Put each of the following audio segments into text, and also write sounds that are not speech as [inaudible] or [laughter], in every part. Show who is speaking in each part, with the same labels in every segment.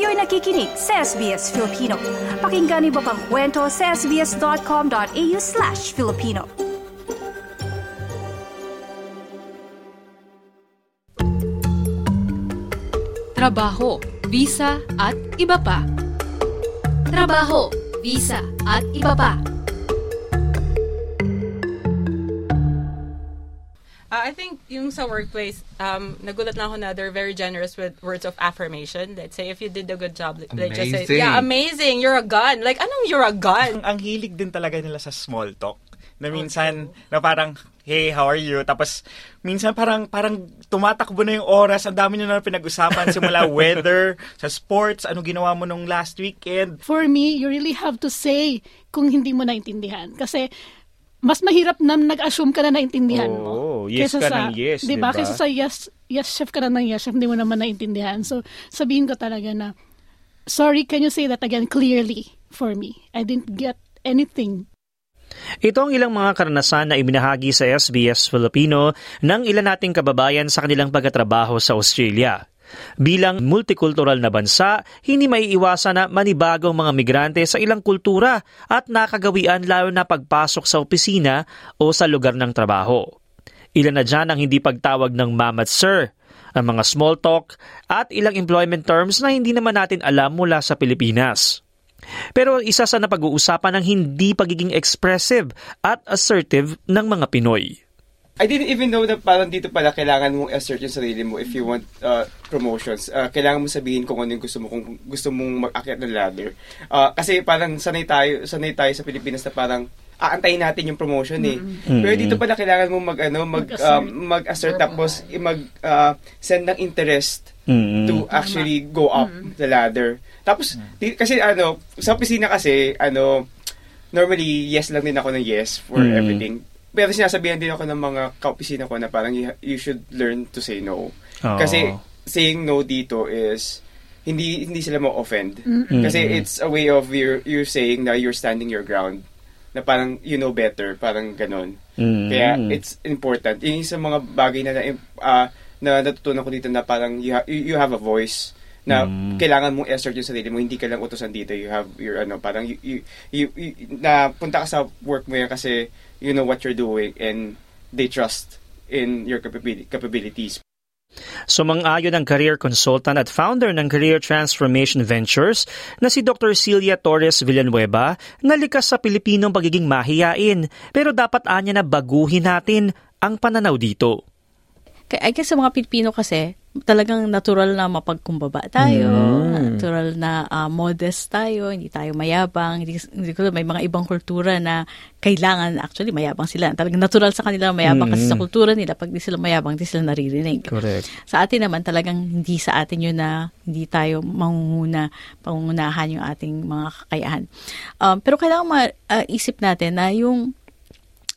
Speaker 1: Kayo'y nakikinig sa SBS Filipino. Pakinggan niyo pa ang kwento sa sbs.com.au slash Filipino.
Speaker 2: Trabaho, visa at iba pa. Trabaho, visa at iba pa.
Speaker 3: Uh, I think yung sa workplace, um, nagulat na ako na they're very generous with words of affirmation. Let's say if you did a good job, they just say,
Speaker 4: Amazing.
Speaker 3: yeah, amazing, you're a gun. Like, anong you're a gun?
Speaker 5: ang, ang hilig din talaga nila sa small talk. Na minsan, na parang, hey, how are you? Tapos, minsan parang, parang tumatakbo na yung oras. Ang dami nyo na pinag-usapan. [laughs] Simula weather, sa sports, ano ginawa mo nung last weekend.
Speaker 6: for me, you really have to say kung hindi mo naintindihan. Kasi mas mahirap na nag-assume ka na naintindihan mo.
Speaker 5: Oo, yes
Speaker 6: Kesa
Speaker 5: ka
Speaker 6: sa,
Speaker 5: ng yes,
Speaker 6: di ba?
Speaker 5: di ba?
Speaker 6: Kesa sa yes, yes chef ka na ng yes chef, hindi mo naman naintindihan. So, sabihin ko talaga na, sorry, can you say that again clearly for me? I didn't get anything.
Speaker 7: Ito ang ilang mga karanasan na ibinahagi sa SBS Filipino ng ilan nating kababayan sa kanilang pagkatrabaho sa Australia. Bilang multikultural na bansa, hindi maiiwasan na manibagong mga migrante sa ilang kultura at nakagawian lalo na pagpasok sa opisina o sa lugar ng trabaho. Ilan na dyan ang hindi pagtawag ng ma'am at sir, ang mga small talk at ilang employment terms na hindi naman natin alam mula sa Pilipinas. Pero isa sa napag-uusapan ang hindi pagiging expressive at assertive ng mga Pinoy.
Speaker 4: I didn't even know na parang dito pala kailangan mong assert yung sarili mo if you want uh, promotions. Uh, kailangan mo sabihin kung ano yung gusto mo, kung gusto mong mag-akyat ng ladder. Uh, kasi parang sanay tayo, sanay tayo sa Pilipinas na parang aantayin natin yung promotion eh. Pero dito pala kailangan mo mag ano mag
Speaker 6: Mag-assert.
Speaker 4: um, mag-assert tapos i- mag uh, send ng interest
Speaker 7: Mm.
Speaker 4: to actually go up the ladder. Tapos di, kasi ano sa opisina kasi ano normally yes lang din ako ng yes for
Speaker 7: Mm.
Speaker 4: everything. Pero sinasabihan din ako ng mga kaopisina ko na parang you, you should learn to say no.
Speaker 7: Oo.
Speaker 4: Kasi saying no dito is hindi hindi sila mo offend.
Speaker 7: Mm.
Speaker 4: Kasi it's a way of you you saying na you're standing your ground. Na parang you know better, parang ganon.
Speaker 7: Mm.
Speaker 4: Kaya it's important. Yun yung sa mga bagay na na, ah, na natutunan ko dito na parang you, ha- you, have a voice na
Speaker 7: Mm.
Speaker 4: kailangan mong assert yung sarili mo hindi ka lang utosan dito you have your ano parang you, you, you, you- na punta ka sa work mo yan kasi you know what you're doing and they trust in your capabili- capabilities
Speaker 7: Sumang-ayon ang career consultant at founder ng Career Transformation Ventures na si Dr. Celia Torres Villanueva na likas sa Pilipinong pagiging mahiyain pero dapat anya na baguhin natin ang pananaw dito.
Speaker 8: Kaya I guess sa mga Pilipino kasi, talagang natural na mapagkumbaba tayo, natural na ah, modest tayo, hindi tayo mayabang, hindi, hindi ko may mga ibang kultura na kailangan, actually mayabang sila. Talagang natural sa kanila mayabang kasi sa kultura nila, pag di sila mayabang, di sila naririnig.
Speaker 7: Correct.
Speaker 8: Sa atin naman, talagang hindi sa atin yun na hindi tayo mangunguna, pangungunahan yung ating mga kakayahan. Um, pero kailangan maisip natin na yung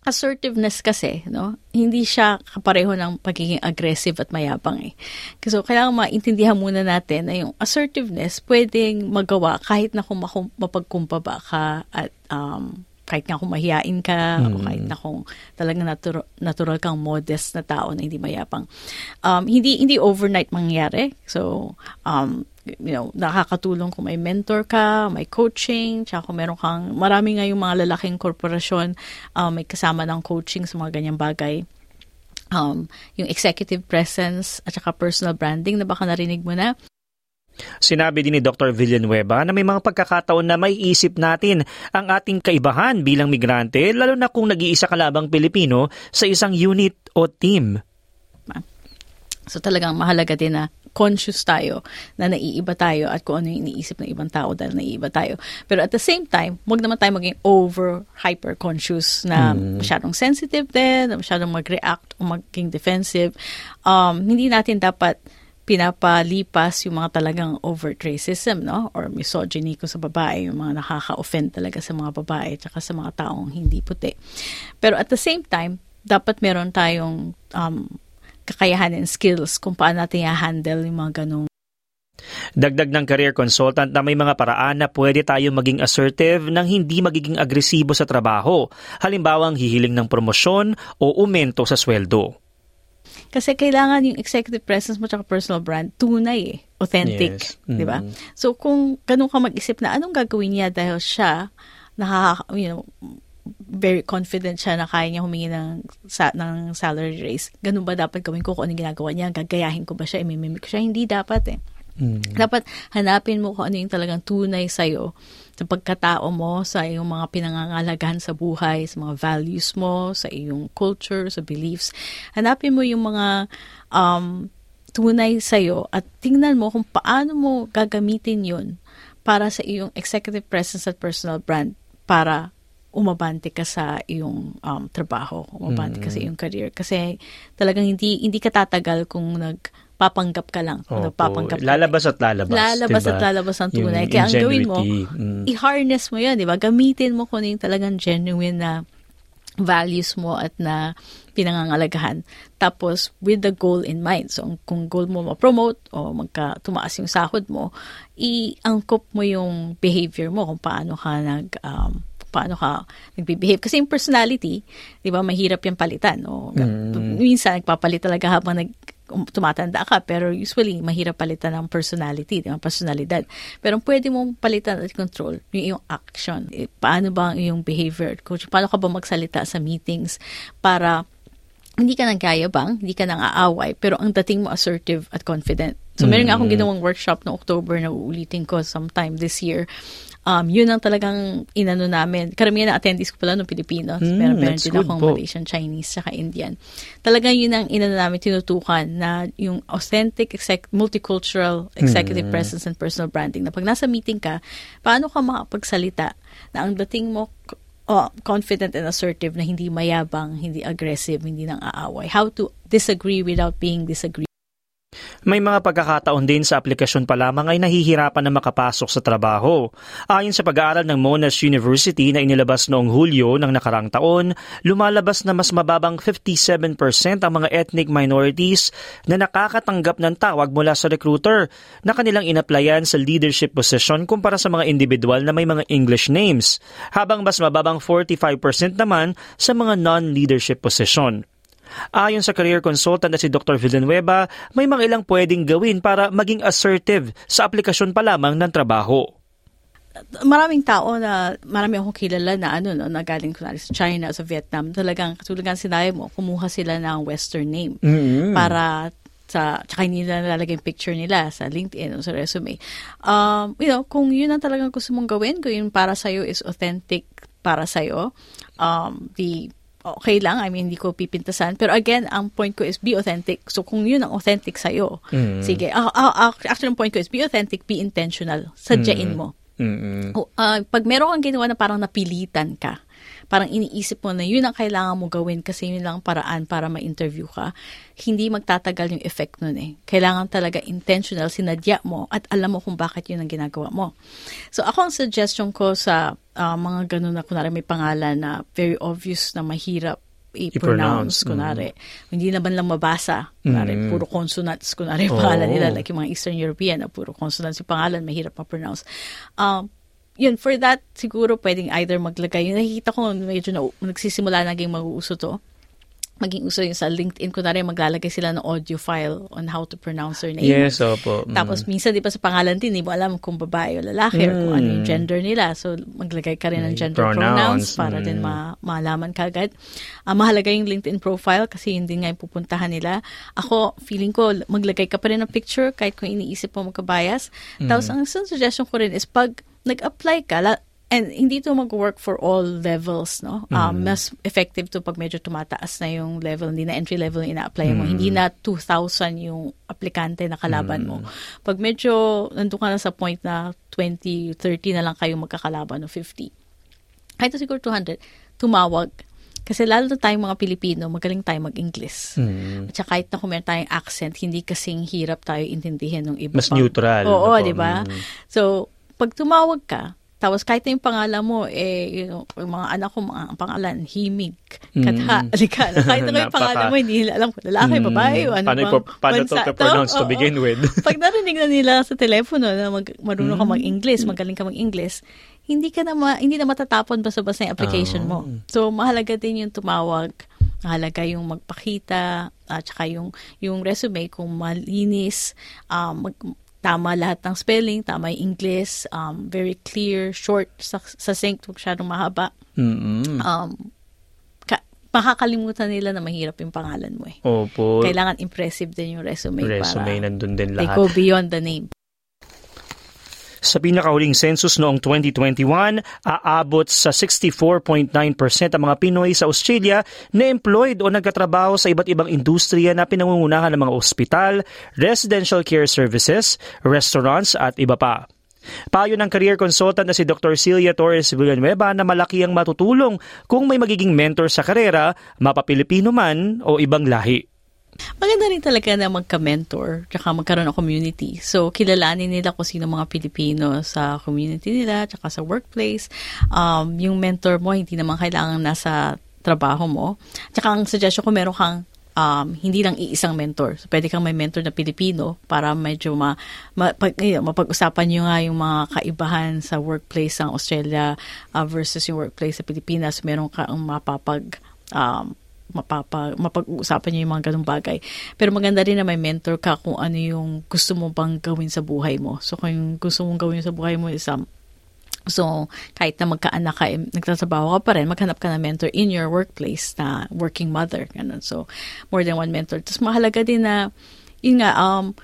Speaker 8: assertiveness kasi, no, hindi siya kapareho ng pagiging aggressive at mayabang eh. So, kailangan maintindihan muna natin na yung assertiveness pwedeng magawa kahit na kung mapagkumbaba ka at um, kahit nga kung mahihain ka o kahit na kung talagang natural, natural kang modest na tao na hindi mayabang. Um, hindi hindi overnight mangyayari. So, um, you know, nakakatulong kung may mentor ka, may coaching, tsaka kung meron kang, marami nga yung mga lalaking korporasyon, um, may kasama ng coaching sa mga ganyang bagay. Um, yung executive presence at saka personal branding na baka narinig mo na.
Speaker 7: Sinabi din ni Dr. Villanueva na may mga pagkakataon na may isip natin ang ating kaibahan bilang migrante lalo na kung nag-iisa ka labang Pilipino sa isang unit o team.
Speaker 8: So talagang mahalaga din na conscious tayo na naiiba tayo at kung ano yung iniisip ng ibang tao dahil naiiba tayo. Pero at the same time, huwag naman tayo maging over hyper conscious na masyadong sensitive din, na masyadong mag-react o maging defensive. Um, hindi natin dapat pinapalipas yung mga talagang overt racism, no? Or misogyny ko sa babae, yung mga nakaka-offend talaga sa mga babae at sa mga taong hindi puti. Pero at the same time, dapat meron tayong um, kakayahan and skills kung paano natin i-handle yung mga ganong
Speaker 7: Dagdag ng career consultant na may mga paraan na pwede tayo maging assertive nang hindi magiging agresibo sa trabaho, halimbawang hihiling ng promosyon o umento sa sweldo.
Speaker 8: Kasi kailangan yung executive presence mo tsaka personal brand, tunay eh. Authentic.
Speaker 7: Yes.
Speaker 8: Di ba?
Speaker 7: Mm.
Speaker 8: So, kung ganun ka mag-isip na anong gagawin niya dahil siya, nakaka, you know, very confident siya na kaya niya humingi ng, sa, ng salary raise. Ganun ba dapat gawin ko kung anong ginagawa niya? Gagayahin ko ba siya? Imimimik ko siya? Hindi dapat eh. Dapat hanapin mo kung ano yung talagang tunay sa'yo sa pagkatao mo, sa iyong mga pinangangalagahan sa buhay, sa mga values mo, sa iyong culture, sa beliefs. Hanapin mo yung mga um, tunay sa'yo at tingnan mo kung paano mo gagamitin yun para sa iyong executive presence at personal brand para umabante ka sa iyong um, trabaho, umabante ka sa iyong career. Kasi talagang hindi hindi ka tatagal kung nagpapanggap ka lang.
Speaker 7: Opo.
Speaker 8: nagpapanggap ka.
Speaker 7: Lalabas at lalabas.
Speaker 8: Lalabas
Speaker 7: diba?
Speaker 8: at lalabas ang tunay.
Speaker 7: Yung
Speaker 8: Kaya ang gawin mo,
Speaker 7: mm.
Speaker 8: i-harness mo yun, di ba? Gamitin mo kung ano yung talagang genuine na values mo at na pinangangalagahan. Tapos, with the goal in mind. So, kung goal mo ma-promote o magka tumaas yung sahod mo, i-angkop mo yung behavior mo kung paano ka nag... Um, paano ka nagbe-behave. Kasi yung personality, di ba, mahirap yung palitan. No? Minsan, nagpapalit talaga habang nag, um, tumatanda ka, pero usually, mahirap palitan ng personality, di ba, personalidad. Pero pwede mong palitan at control yung iyong action. Eh, paano ba ang iyong behavior? Coach, paano ka ba magsalita sa meetings para hindi ka nang gayabang, hindi ka nang aaway, pero ang dating mo assertive at confident. So, meron nga akong ginawang workshop no October na uulitin ko sometime this year. Um, yun ang talagang inano namin. Karamihan na attendees ko pala ng Pilipinos.
Speaker 7: Mm,
Speaker 8: pero meron din akong
Speaker 7: po.
Speaker 8: Malaysian, Chinese, saka Indian. Talagang yun ang inano namin tinutukan na yung authentic, exec- multicultural executive presence and personal branding. Na pag nasa meeting ka, paano ka makapagsalita na ang dating mo oh, confident and assertive na hindi mayabang, hindi aggressive, hindi nang aaway. How to disagree without being disagreed.
Speaker 7: May mga pagkakataon din sa aplikasyon pa lamang ay nahihirapan na makapasok sa trabaho. Ayon sa pag-aaral ng Monash University na inilabas noong Hulyo ng nakarang taon, lumalabas na mas mababang 57% ang mga ethnic minorities na nakakatanggap ng tawag mula sa recruiter na kanilang inaplayan sa leadership position kumpara sa mga individual na may mga English names, habang mas mababang 45% naman sa mga non-leadership position. Ayon sa career consultant na si Dr. Villanueva, may mga ilang pwedeng gawin para maging assertive sa aplikasyon pa lamang ng trabaho.
Speaker 8: Maraming tao na, marami akong kilala na ano, no, na galing kunwari sa China, sa Vietnam, talagang, katulad nga sinabi mo, kumuha sila ng western name para sa, tsaka hindi nila nalalagay yung picture nila sa LinkedIn o sa resume. Um, you know, kung yun ang talagang gusto mong gawin, kung yun para sa'yo is authentic para sa'yo, um, the okay lang. I mean, hindi ko pipintasan. Pero again, ang point ko is be authentic. So, kung yun ang authentic sa'yo, sige. Ah, ah, ah, actually, ang point ko is be authentic, be intentional. Sadyain mo. O, ah, pag meron kang ginawa na parang napilitan ka, parang iniisip mo na yun ang kailangan mo gawin kasi yun lang ang paraan para ma-interview ka, hindi magtatagal yung effect nun eh. Kailangan talaga intentional, sinadya mo at alam mo kung bakit yun ang ginagawa mo. So ako ang suggestion ko sa ah, mga ganun na kunwari may pangalan na very obvious na mahirap
Speaker 7: I-pronounce.
Speaker 8: kunwari. Hindi naman lang mabasa. Kunwari, puro consonants, kunwari yung pangalan nila, like yung mga Eastern European na puro consonants yung pangalan, mahirap ma-pronounce. Um, yun, for that, siguro pwedeng either maglagay. Yung nakikita ko, medyo na, nagsisimula naging mag-uuso to. Maging uso yung sa LinkedIn, kunwari maglalagay sila ng audio file on how to pronounce their name.
Speaker 7: Yes, opo. Mm.
Speaker 8: Tapos minsan di ba sa pangalan din, di mo alam kung babae o lalaki or kung ano yung gender nila. So maglagay ka rin ng gender
Speaker 7: pronouns,
Speaker 8: pronouns, para
Speaker 7: mm.
Speaker 8: din ma- malaman kagad. Ah, mahalaga yung LinkedIn profile kasi yun din nga yung pupuntahan nila. Ako, feeling ko, maglagay ka pa rin ng picture kahit kung iniisip mo magkabayas. Tapos ang suggestion ko rin is pag nag-apply ka, la- and hindi to mag-work for all levels, no? Um, Mas effective to pag medyo tumataas na yung level, hindi na entry level yung ina-apply mo. Hindi na 2,000 yung aplikante na kalaban mo. Pag medyo nandun ka na sa point na 20, 30 na lang kayo magkakalaban o 50. Kahit siguro 200, tumawag. Kasi lalo na tayong mga Pilipino, magaling tayo mag-English. At saka kahit na kung meron tayong accent, hindi kasing hirap tayo intindihin ng iba
Speaker 7: Mas
Speaker 8: pang-
Speaker 7: neutral.
Speaker 8: Oo,
Speaker 7: Ano
Speaker 8: di ba?
Speaker 7: mm.
Speaker 8: So, pag tumawag ka, tapos kahit yung pangalan mo, eh, yung, yung mga anak ko, mga ang pangalan, himig, katha, alikala. Kahit na yung [laughs] pangalan mo, hindi nila alam kung lalaki,
Speaker 7: Mm.
Speaker 8: babae, o ano
Speaker 7: Paano
Speaker 8: bang
Speaker 7: ipo- paano to
Speaker 8: bansa
Speaker 7: pronounce to begin with? [laughs]
Speaker 8: Pag narinig na nila sa telepono na mag, marunong
Speaker 7: Mm.
Speaker 8: ka mag-English, magaling ka mag-English, hindi ka na ma, hindi na matatapon basta-basta yung application mo.
Speaker 7: Oh.
Speaker 8: So mahalaga din yung tumawag Mahalaga yung magpakita at saka yung yung resume kung malinis, um, mag, tama lahat ng spelling, tama yung English, um, very clear, short, sa, succinct, huwag masyadong mahaba.
Speaker 7: Mm-mm.
Speaker 8: Um, ka, makakalimutan nila na mahirap yung pangalan mo eh.
Speaker 7: Opo.
Speaker 8: Kailangan impressive din yung resume,
Speaker 7: resume
Speaker 8: para
Speaker 7: nandun din
Speaker 8: they
Speaker 7: lahat.
Speaker 8: go beyond the name.
Speaker 7: Sa pinakahuling census noong 2021, aabot sa 64.9% ang mga Pinoy sa Australia na employed o nagkatrabaho sa iba't ibang industriya na pinangungunahan ng mga ospital, residential care services, restaurants at iba pa. Payo ng career consultant na si Dr. Celia Torres Villanueva na malaki ang matutulong kung may magiging mentor sa karera, mapa-Pilipino man o ibang lahi.
Speaker 8: Maganda rin talaga na magka-mentor tsaka magkaroon ng community. So, kilalanin nila kung sino mga Pilipino sa community nila tsaka sa workplace. Um, yung mentor mo, hindi naman kailangan nasa trabaho mo. Tsaka ang suggestion ko, meron kang um, hindi lang iisang mentor. So, pwede kang may mentor na Pilipino para medyo ma, ma, pag, yun, mapag-usapan nyo nga yung mga kaibahan sa workplace ng Australia uh, versus yung workplace sa Pilipinas. Meron kang mapapag um, mapapa, mapag-uusapan niyo yung mga ganung bagay. Pero maganda rin na may mentor ka kung ano yung gusto mo bang gawin sa buhay mo. So, kung gusto mong gawin sa buhay mo is um, So, kahit na magkaanak ka, eh, nagtatrabaho ka pa rin, maghanap ka ng mentor in your workplace na working mother. Ganun. So, more than one mentor. Tapos, mahalaga din na, yun nga, um,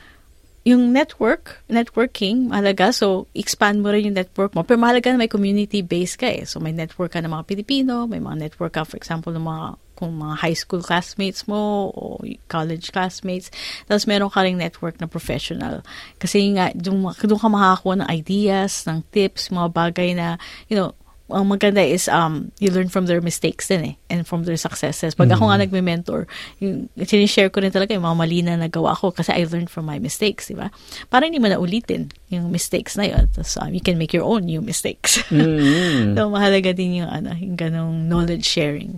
Speaker 8: yung network, networking, mahalaga. So, expand mo rin yung network mo. Pero mahalaga na may community-based ka eh. So, may network ka ng mga Pilipino, may mga network ka, for example, ng mga kung mga high school classmates mo o college classmates. Tapos meron ka ring network na professional. Kasi nga, doon, doon ka makakakuha ng ideas, ng tips, mga bagay na, you know, ang maganda is um, you learn from their mistakes din eh, and from their successes. Pag ako nga nagme-mentor, yung sinishare ko rin talaga yung mga mali na nagawa ko kasi I learned from my mistakes, di ba? Para hindi mo na ulitin yung mistakes na yun. Tapos um, you can make your own new mistakes.
Speaker 7: Mm. [laughs]
Speaker 8: so, mahalaga din yung, ano, yung ganong knowledge sharing.